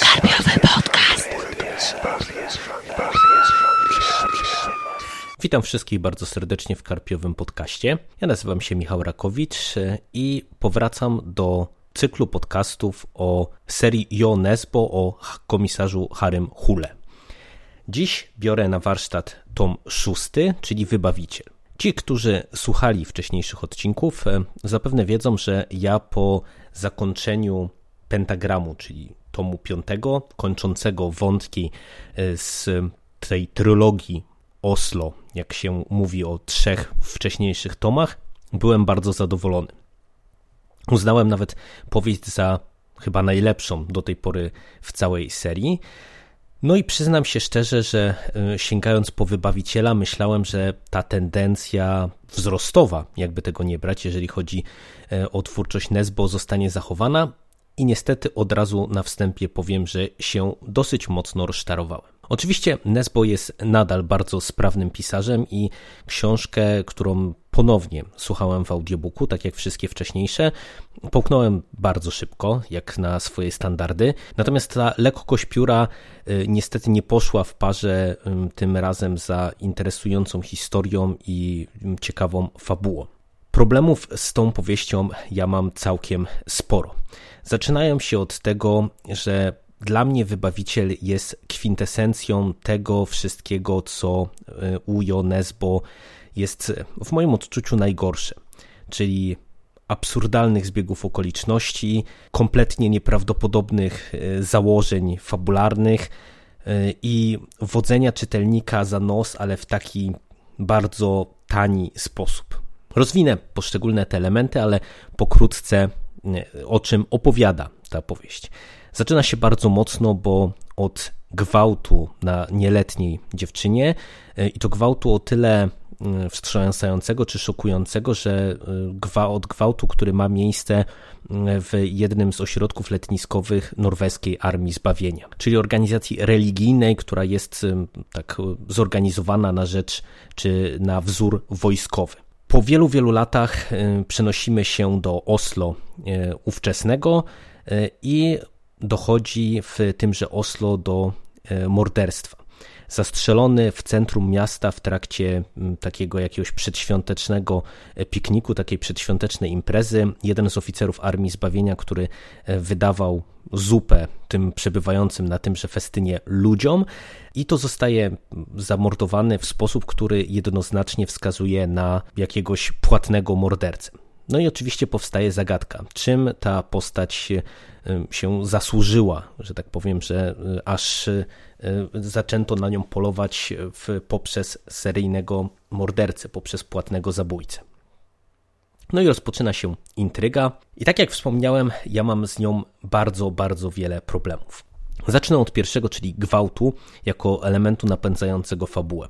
Karpiowy podcast. Witam wszystkich bardzo serdecznie w Karpiowym podcaście. Ja nazywam się Michał Rakowicz i powracam do cyklu podcastów o serii Jo Nesbo o komisarzu Harym Hule. Dziś biorę na warsztat tom szósty, czyli Wybawiciel. Ci, którzy słuchali wcześniejszych odcinków, e, zapewne wiedzą, że ja po zakończeniu pentagramu, czyli tomu piątego, kończącego wątki e, z tej trylogii Oslo, jak się mówi o trzech wcześniejszych tomach, byłem bardzo zadowolony. Uznałem nawet powieść za chyba najlepszą do tej pory w całej serii. No i przyznam się szczerze, że e, sięgając po wybawiciela, myślałem, że ta tendencja wzrostowa, jakby tego nie brać, jeżeli chodzi e, o twórczość Nesbo, zostanie zachowana. I niestety od razu na wstępie powiem, że się dosyć mocno rozczarowałem. Oczywiście Nesbo jest nadal bardzo sprawnym pisarzem i książkę, którą ponownie słuchałem w audiobooku, tak jak wszystkie wcześniejsze, połknąłem bardzo szybko, jak na swoje standardy. Natomiast ta lekkość pióra y, niestety nie poszła w parze tym razem za interesującą historią i ciekawą fabułą. Problemów z tą powieścią ja mam całkiem sporo. Zaczynają się od tego, że dla mnie Wybawiciel jest kwintesencją tego wszystkiego, co e, u Jo Nesbo jest w moim odczuciu najgorsze, czyli absurdalnych zbiegów okoliczności, kompletnie nieprawdopodobnych e, założeń fabularnych e, i wodzenia czytelnika za nos, ale w taki bardzo tani sposób. Rozwinę poszczególne te elementy, ale pokrótce o czym opowiada ta powieść. Zaczyna się bardzo mocno, bo od gwałtu na nieletniej dziewczynie e, i to gwałtu o tyle e, wstrząsającego czy szokującego, że e, od gwałtu, który ma miejsce w jednym z ośrodków letniskowych norweskiej Armii Zbawienia, czyli organizacji religijnej, która jest tak zorganizowana na rzecz czy na wzór wojskowy. Po wielu, wielu latach przenosimy się do Oslo ówczesnego i dochodzi w tymże Oslo do e, morderstwa. Zastrzelony w centrum miasta w trakcie takiego jakiegoś przedświątecznego e, pikniku, takiej przedświątecznej imprezy, jeden z oficerów Armii Zbawienia, który e, wydawał zupę tym przebywającym na tymże festynie ludziom. I to zostaje zamordowany w sposób, który jednoznacznie wskazuje na jakiegoś płatnego mordercę. No i oczywiście powstaje zagadka, czym ta postać się zasłużyła, że tak powiem, że y, aż y, zaczęto na nią polować w, poprzez seryjnego mordercę, poprzez płatnego zabójcę. No i rozpoczyna się intryga, i tak jak wspomniałem, ja mam z nią bardzo, bardzo wiele problemów. Zacznę od pierwszego, czyli gwałtu, jako elementu napędzającego fabułę.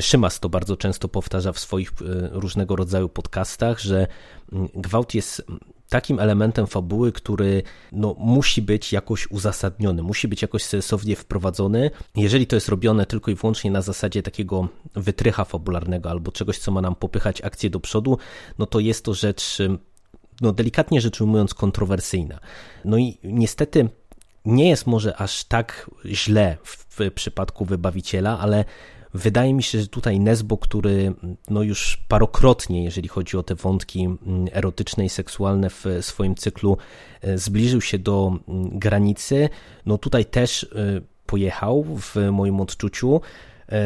Szymas to bardzo często powtarza w swoich różnego rodzaju podcastach, że mm, gwałt jest takim elementem fabuły, który no, musi być jakoś uzasadniony, musi być jakoś sensownie wprowadzony. Jeżeli to jest robione tylko i wyłącznie na zasadzie takiego wytrycha fabularnego albo czegoś, co ma nam popychać akcję do przodu, no to jest to rzecz, no delikatnie rzecz ujmując, kontrowersyjna. No i niestety nie jest może aż tak źle w przypadku wybawiciela, ale Wydaje mi się, że tutaj Nesbo, który no już parokrotnie, jeżeli chodzi o te wątki mm, erotyczne i seksualne w swoim cyklu, e, zbliżył się do mm, granicy, no tutaj też e, pojechał w moim odczuciu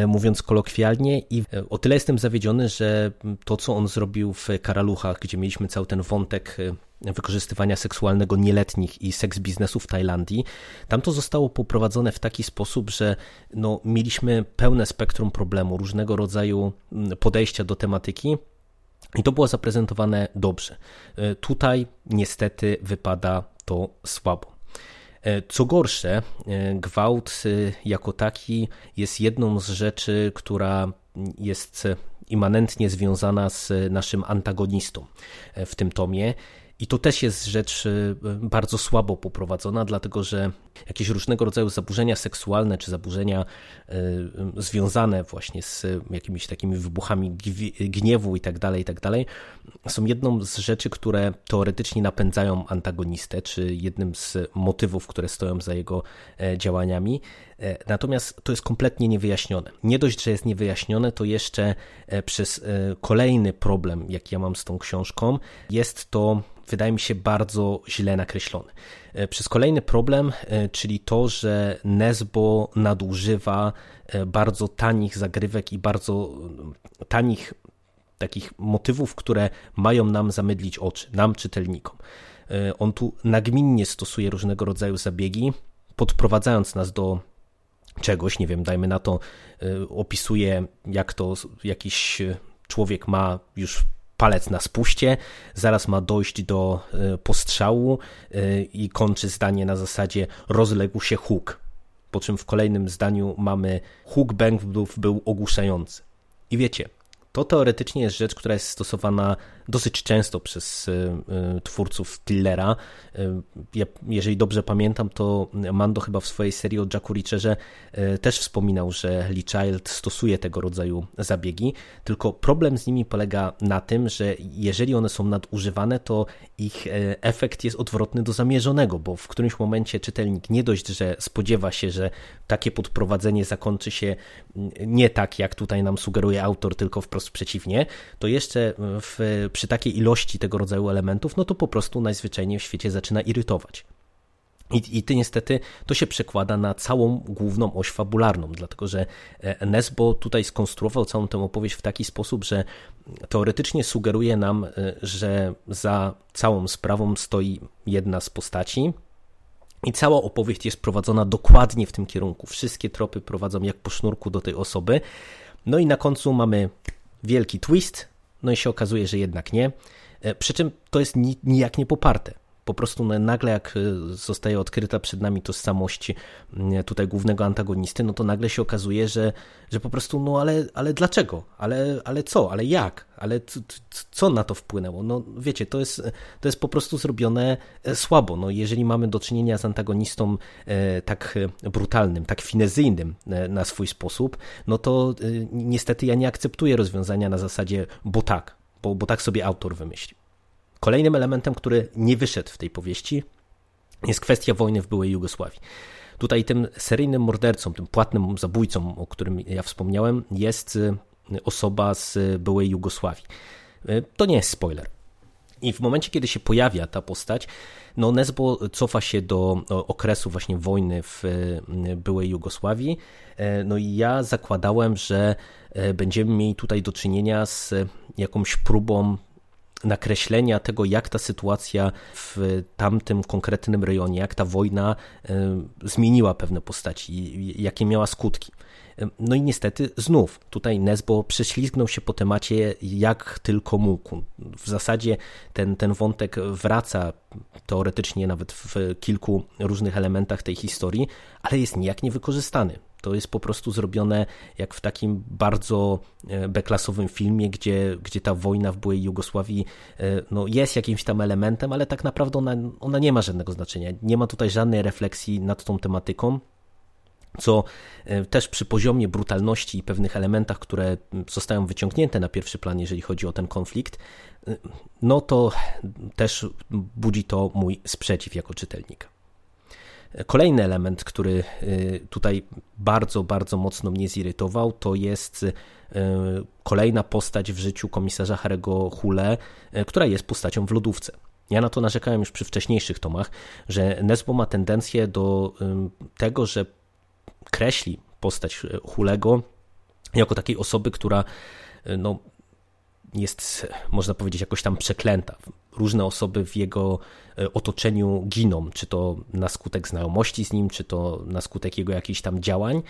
mówiąc kolokwialnie i o tyle jestem zawiedziony, że to co on zrobił w Karaluchach, gdzie mieliśmy cały ten wątek wykorzystywania seksualnego nieletnich i seks biznesu w Tajlandii. Tam to zostało poprowadzone w taki sposób, że no, mieliśmy pełne spektrum problemu, różnego rodzaju podejścia do tematyki. I to było zaprezentowane dobrze. E, tutaj niestety wypada to słabo. E, co gorsze, e, gwałt jako taki jest jedną z rzeczy, która jest immanentnie związana z naszym antagonistą w tym tomie I to też jest rzecz bardzo słabo poprowadzona, dlatego że jakieś różnego rodzaju zaburzenia seksualne czy zaburzenia związane właśnie z jakimiś takimi wybuchami gniewu i tak dalej, i tak dalej, są jedną z rzeczy, które teoretycznie napędzają antagonistę, czy jednym z motywów, które stoją za jego działaniami. Natomiast to jest kompletnie niewyjaśnione. Nie dość, że jest niewyjaśnione, to jeszcze przez kolejny problem, jaki ja mam z tą książką, jest to wydaje mi się bardzo źle nakreślony. E, przez kolejny problem, e, czyli to, że Nesbo nadużywa e, bardzo tanich zagrywek i bardzo tanich takich motywów, które mają nam zamydlić oczy, nam czytelnikom. On tu nagminnie stosuje różnego rodzaju zabiegi, podprowadzając nas do czegoś, nie wiem, dajmy na to, opisuje jak to jakiś człowiek ma już palec na spuście, zaraz ma dojść do e, postrzału i kończy zdanie na zasadzie rozległ się huk. Po czym w kolejnym zdaniu mamy huk bębnów był ogłuszający. I wiecie, to teoretycznie jest rzecz, która jest stosowana dosyć często przez e, e, twórców thrillera. E, jeżeli dobrze pamiętam, to Mando chyba w swojej serii o Jacku Richerze też wspominał, że Lee Child stosuje tego rodzaju zabiegi, tylko problem z nimi polega na tym, że jeżeli one są nadużywane, to ich efekt jest odwrotny do zamierzonego, bo w którymś momencie czytelnik nie dość, że spodziewa się, że takie podprowadzenie zakończy się nie tak, jak tutaj nam sugeruje autor, tylko wprost przeciwnie, to jeszcze w przy takiej ilości tego rodzaju elementów, no to po prostu najzwyczajniej w świecie zaczyna irytować. I, I ty niestety to się przekłada na całą główną oś fabularną, dlatego że e, Nesbo tutaj skonstruował całą tę opowieść w taki sposób, że teoretycznie sugeruje nam, e, że za całą sprawą stoi jedna z postaci, i cała opowieść jest prowadzona dokładnie w tym kierunku. Wszystkie tropy prowadzą jak po sznurku do tej osoby. No i na końcu mamy wielki twist, no i się okazuje, że jednak nie. E, przy czym to jest nijak nie poparte. Po prostu nagle jak e, zostaje odkryta przed nami tożsamość tutaj głównego antagonisty, no to nagle się okazuje, że, że po prostu, no ale, ale dlaczego? Ale, ale co? Ale jak? Ale co na to wpłynęło? No wiecie, to jest, to jest po prostu zrobione e, słabo. No, jeżeli mamy do czynienia z antagonistą tak brutalnym, tak finezyjnym na swój sposób, no to niestety ja nie akceptuję rozwiązania na zasadzie, bo tak, bo, bo tak sobie autor wymyślił. Kolejnym elementem, który nie wyszedł w tej powieści, jest kwestia wojny w byłej Jugosławii. Tutaj tym seryjnym mordercą, tym płatnym zabójcą, o którym ja wspomniałem, jest y, osoba z byłej Jugosławii. Y, to nie jest spoiler. I w momencie, kiedy się pojawia ta postać, no Nesbo cofa się do okresu właśnie wojny w y, byłej Jugosławii. No i ja zakładałem, że będziemy mieli tutaj do czynienia z jakąś próbą nakreślenia tego, jak ta sytuacja w tamtym konkretnym rejonie, jak ta wojna zmieniła pewne postaci, jakie miała skutki. No i niestety znów tutaj Nesbo prześlizgnął się po temacie jak tylko mógł. W zasadzie ten, ten wątek wraca teoretycznie nawet w kilku różnych elementach tej historii, ale jest nijak niewykorzystany. To jest po prostu zrobione jak w takim bardzo e, beklasowym filmie, gdzie, gdzie ta wojna w byłej Jugosławii e, no, jest jakimś tam elementem, ale tak naprawdę ona, ona nie ma żadnego znaczenia. Nie ma tutaj żadnej refleksji nad tą tematyką co e, też przy poziomie brutalności i pewnych elementach, które zostają wyciągnięte na pierwszy plan, jeżeli chodzi o ten konflikt, no to też budzi to mój sprzeciw jako czytelnika. Kolejny element, który y, tutaj bardzo, bardzo mocno mnie zirytował, to jest y, kolejna postać w życiu komisarza Harego Hule, y, która jest postacią w lodówce. Ja na to narzekałem już przy wcześniejszych tomach, że Nesbo ma tendencję do tego, że kreśli postać Hulego jako takiej osoby, która no, jest, można powiedzieć, jakoś tam przeklęta. Różne osoby w jego e, otoczeniu giną, czy to na skutek znajomości z nim, czy to na skutek jego jakichś tam działań.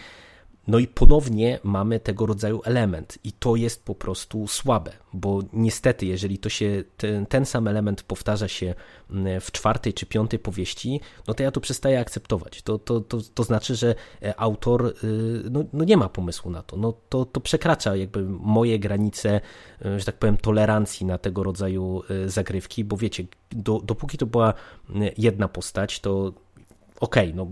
No i ponownie mamy tego rodzaju element i to jest po prostu słabe, bo niestety, jeżeli to się, ten, ten, sam element powtarza się mm, w czwartej czy piątej powieści, no to ja to przestaję akceptować. To, to, to, to znaczy, że e, autor y, no, no nie ma pomysłu na to. No to, to przekracza jakby moje granice, e, że tak powiem, tolerancji na tego rodzaju e, zagrywki, bo wiecie, do, dopóki to była jedna postać, to okej, okay, no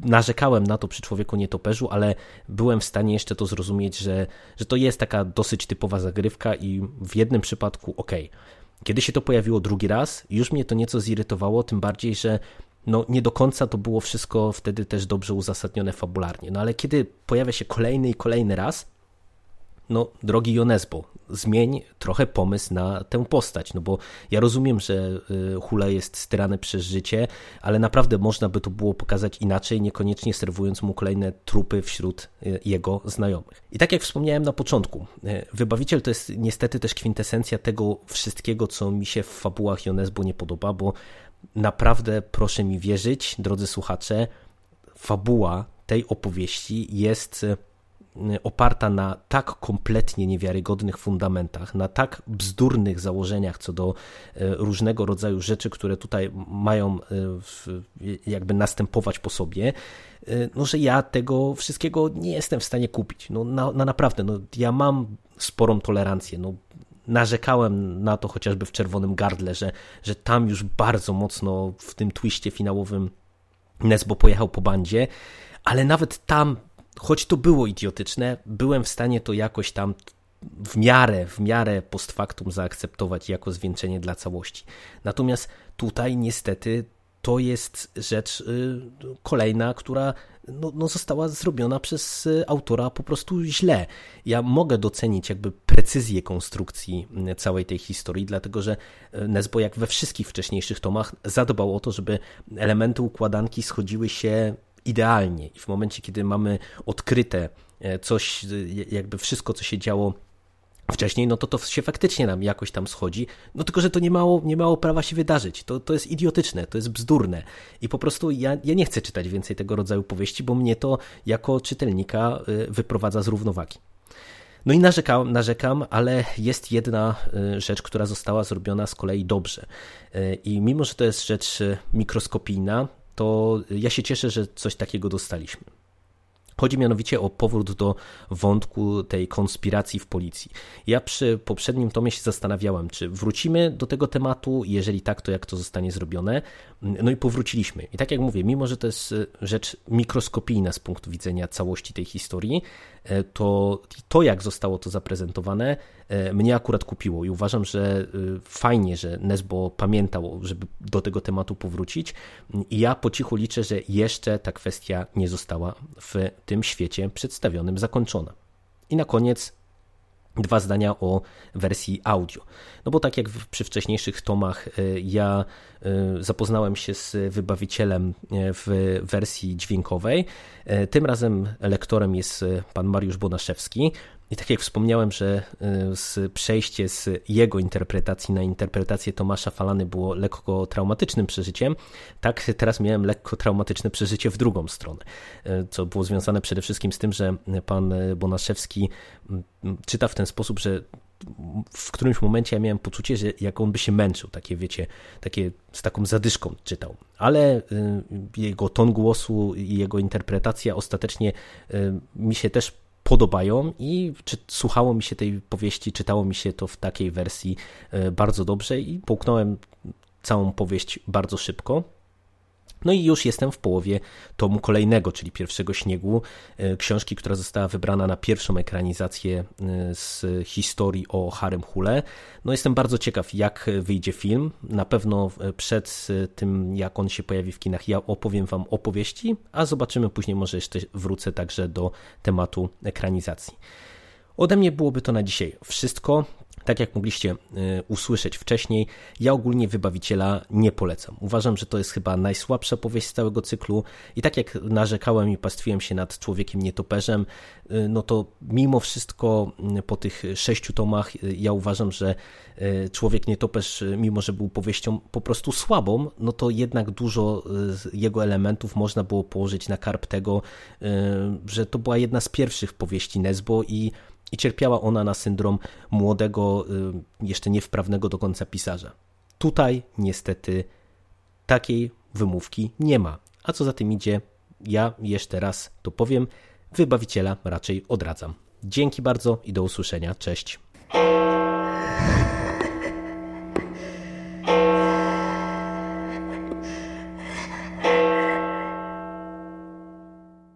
narzekałem na to przy człowieku nietoperzu, ale byłem w stanie jeszcze to zrozumieć, że, że to jest taka dosyć typowa zagrywka i w jednym przypadku ok. Kiedy się to pojawiło drugi raz, już mnie to nieco zirytowało, tym bardziej, że no nie do końca to było wszystko wtedy też dobrze uzasadnione fabularnie. No ale kiedy pojawia się kolejny i kolejny raz, no drogi Jonesbo, zmień trochę pomysł na tę postać, no bo ja rozumiem, że y, Hula jest styrany przez życie, ale naprawdę można by to było pokazać inaczej, niekoniecznie serwując mu kolejne trupy wśród y, jego znajomych. I tak jak wspomniałem na początku, y, Wybawiciel to jest niestety też kwintesencja tego wszystkiego, co mi się w fabułach Jonesbo nie podoba, bo naprawdę proszę mi wierzyć, drodzy słuchacze, fabuła tej opowieści jest oparta na tak kompletnie niewiarygodnych fundamentach, na tak bzdurnych założeniach co do y, różnego rodzaju rzeczy, które tutaj mają y, jakby następować po sobie, no że ja tego wszystkiego nie jestem w stanie kupić. No, na, na naprawdę, no, ja mam sporą tolerancję. No, narzekałem na to chociażby w Czerwonym Gardle, że, że tam już bardzo mocno w tym twiście finałowym Nesbo pojechał po bandzie, ale nawet tam choć to było idiotyczne, byłem w stanie to jakoś tam w miarę, w miarę post factum zaakceptować jako zwieńczenie dla całości. Natomiast tutaj niestety to jest rzecz y, kolejna, która no, no, została zrobiona przez y, autora po prostu źle. Ja mogę docenić jakby precyzję konstrukcji y, całej tej historii, dlatego że Nesbo jak we wszystkich wcześniejszych tomach zadbał o to, żeby elementy układanki schodziły się idealnie i w momencie, kiedy mamy odkryte e, coś, e, jakby wszystko, co się działo wcześniej, no to to się faktycznie nam jakoś tam schodzi, no tylko, że to nie mało, nie mało prawa się wydarzyć. To, to jest idiotyczne, to jest bzdurne i po prostu ja, ja nie chcę czytać więcej tego rodzaju powieści, bo mnie to jako czytelnika e, wyprowadza z równowagi. No i narzekam, narzekam, ale jest jedna rzecz, która została zrobiona z kolei dobrze. I mimo, że to jest rzecz mikroskopijna, to ja się cieszę, że coś takiego dostaliśmy. Chodzi mianowicie o powrót do wątku tej konspiracji w policji. Ja przy poprzednim tomie się zastanawiałem, czy wrócimy do tego tematu, jeżeli tak, to jak to zostanie zrobione. No i powróciliśmy. I tak jak mówię, mimo że to jest rzecz mikroskopijna z punktu widzenia całości tej historii, to to, jak zostało to zaprezentowane, e, mnie akurat kupiło i uważam, że e, fajnie, że Nesbo pamiętał, żeby do tego tematu powrócić i ja po cichu liczę, że jeszcze ta kwestia nie została w tym świecie przedstawionym zakończona. I na koniec dwa zdania o wersji audio. No bo tak jak przy wcześniejszych tomach, e, ja e, zapoznałem się z wybawicielem e, w wersji dźwiękowej. Tym razem lektorem jest pan Mariusz Bonaszewski. I tak jak wspomniałem, że z przejście z jego interpretacji na interpretację Tomasza Falany było lekko traumatycznym przeżyciem, tak teraz miałem lekko traumatyczne przeżycie w drugą stronę, co było związane przede wszystkim z tym, że pan Bonaszewski czyta w ten sposób, że w którymś momencie ja miałem poczucie, że jak on by się męczył, takie wiecie, takie z taką zadyszką czytał. Ale y, jego ton głosu i jego interpretacja ostatecznie y, mi się też podobają i czy, słuchało mi się tej powieści, czytało mi się to w takiej wersji y, bardzo dobrze i połknąłem całą powieść bardzo szybko. No i już jestem w połowie tomu kolejnego, czyli pierwszego śniegu, e, książki, która została wybrana na pierwszą ekranizację e, z historii o Harem Hule. No jestem bardzo ciekaw, jak wyjdzie film. Na pewno e, przed tym, jak on się pojawi w kinach, ja opowiem wam opowieści, a zobaczymy później, może jeszcze wrócę także do tematu ekranizacji. Ode mnie byłoby to na dzisiaj wszystko. Tak jak mogliście usłyszeć wcześniej, ja ogólnie Wybawiciela nie polecam. Uważam, że to jest chyba najsłabsza powieść z całego cyklu i tak jak narzekałem i pastwiłem się nad Człowiekiem Nietoperzem, no to mimo wszystko po tych sześciu tomach ja uważam, że Człowiek Nietoperz, mimo że był powieścią po prostu słabą, no to jednak dużo jego elementów można było położyć na karp tego, że to była jedna z pierwszych powieści Nesbo i i cierpiała ona na syndrom młodego, y, jeszcze niewprawnego do końca pisarza. Tutaj niestety takiej wymówki nie ma. A co za tym idzie, ja jeszcze raz to powiem, wybawiciela raczej odradzam. Dzięki bardzo i do usłyszenia. Cześć.